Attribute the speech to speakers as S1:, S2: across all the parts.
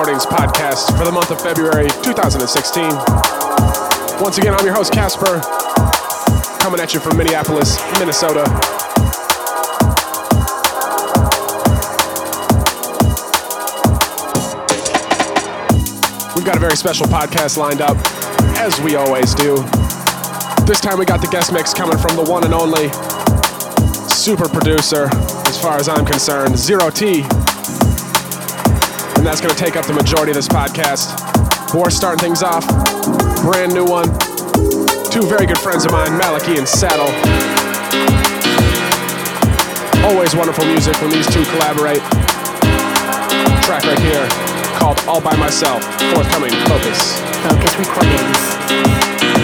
S1: Recordings podcast for the month of February 2016. Once again, I'm your host, Casper, coming at you from Minneapolis, Minnesota. We've got a very special podcast lined up, as we always do. This time we got the guest mix coming from the one and only super producer, as far as I'm concerned, Zero T. And that's going to take up the majority of this podcast. We're starting things off. Brand new one. Two very good friends of mine, Maliki and Saddle. Always wonderful music when these two collaborate. Track right here called All By Myself, forthcoming Fokuz.
S2: Fokuz Recordings.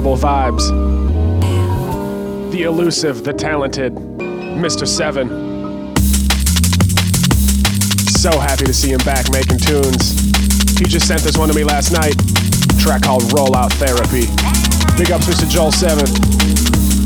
S1: Vibes. The elusive, the talented Mr. Seven. So happy to see him back making tunes. He just sent this one to me last night. track called Rollout Therapy. Big ups, Mr. Joel Seven.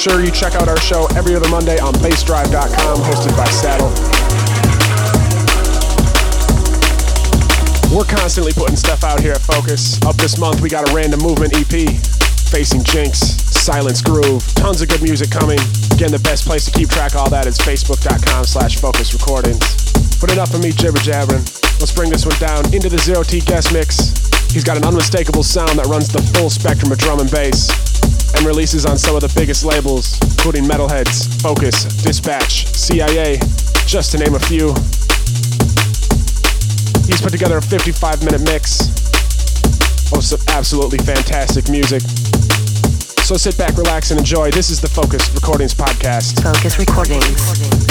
S1: Sure you check out our show every other Monday on bassdrive.com hosted by Saddle. We're constantly putting stuff out here at Fokuz. Up this month, we got a random movement EP, Facing Jinx, Silence Groove, tons of good music coming. Again, the best place to keep track of all that is facebook.com slash fokuz recordings. But enough of me jibber jabbering. Let's bring this one down into the Zero T guest mix. He's got an unmistakable sound that runs the full spectrum of drum and bass and releases on some of the biggest labels, including Metalheadz, Fokuz, Dispatch, CIA, just to name a few. He's put together a 55 minute mix of some absolutely fantastic music. So sit back, relax, and enjoy. This is the Fokuz Recordings Podcast.
S2: Fokuz Recordings.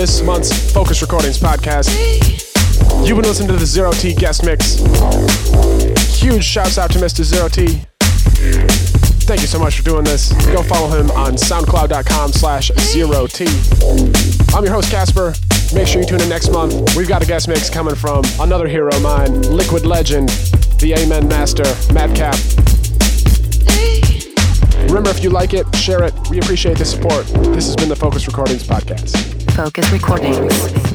S1: This month's Fokuz Recordings podcast. You've been listening to the Zero T guest mix. Huge shouts out to Mr. Zero T. Thank you so much for doing this. Go follow him on soundcloud.com slash zero T. I'm your host, Casper. Make sure you tune in next month. We've got a guest mix coming from another hero of mine, Liquid Legend, the Amen Master, Madcap. Remember, if you like it, share it. We appreciate the support. This has been the Fokuz Recordings Podcast.
S2: Fokuz Recordings.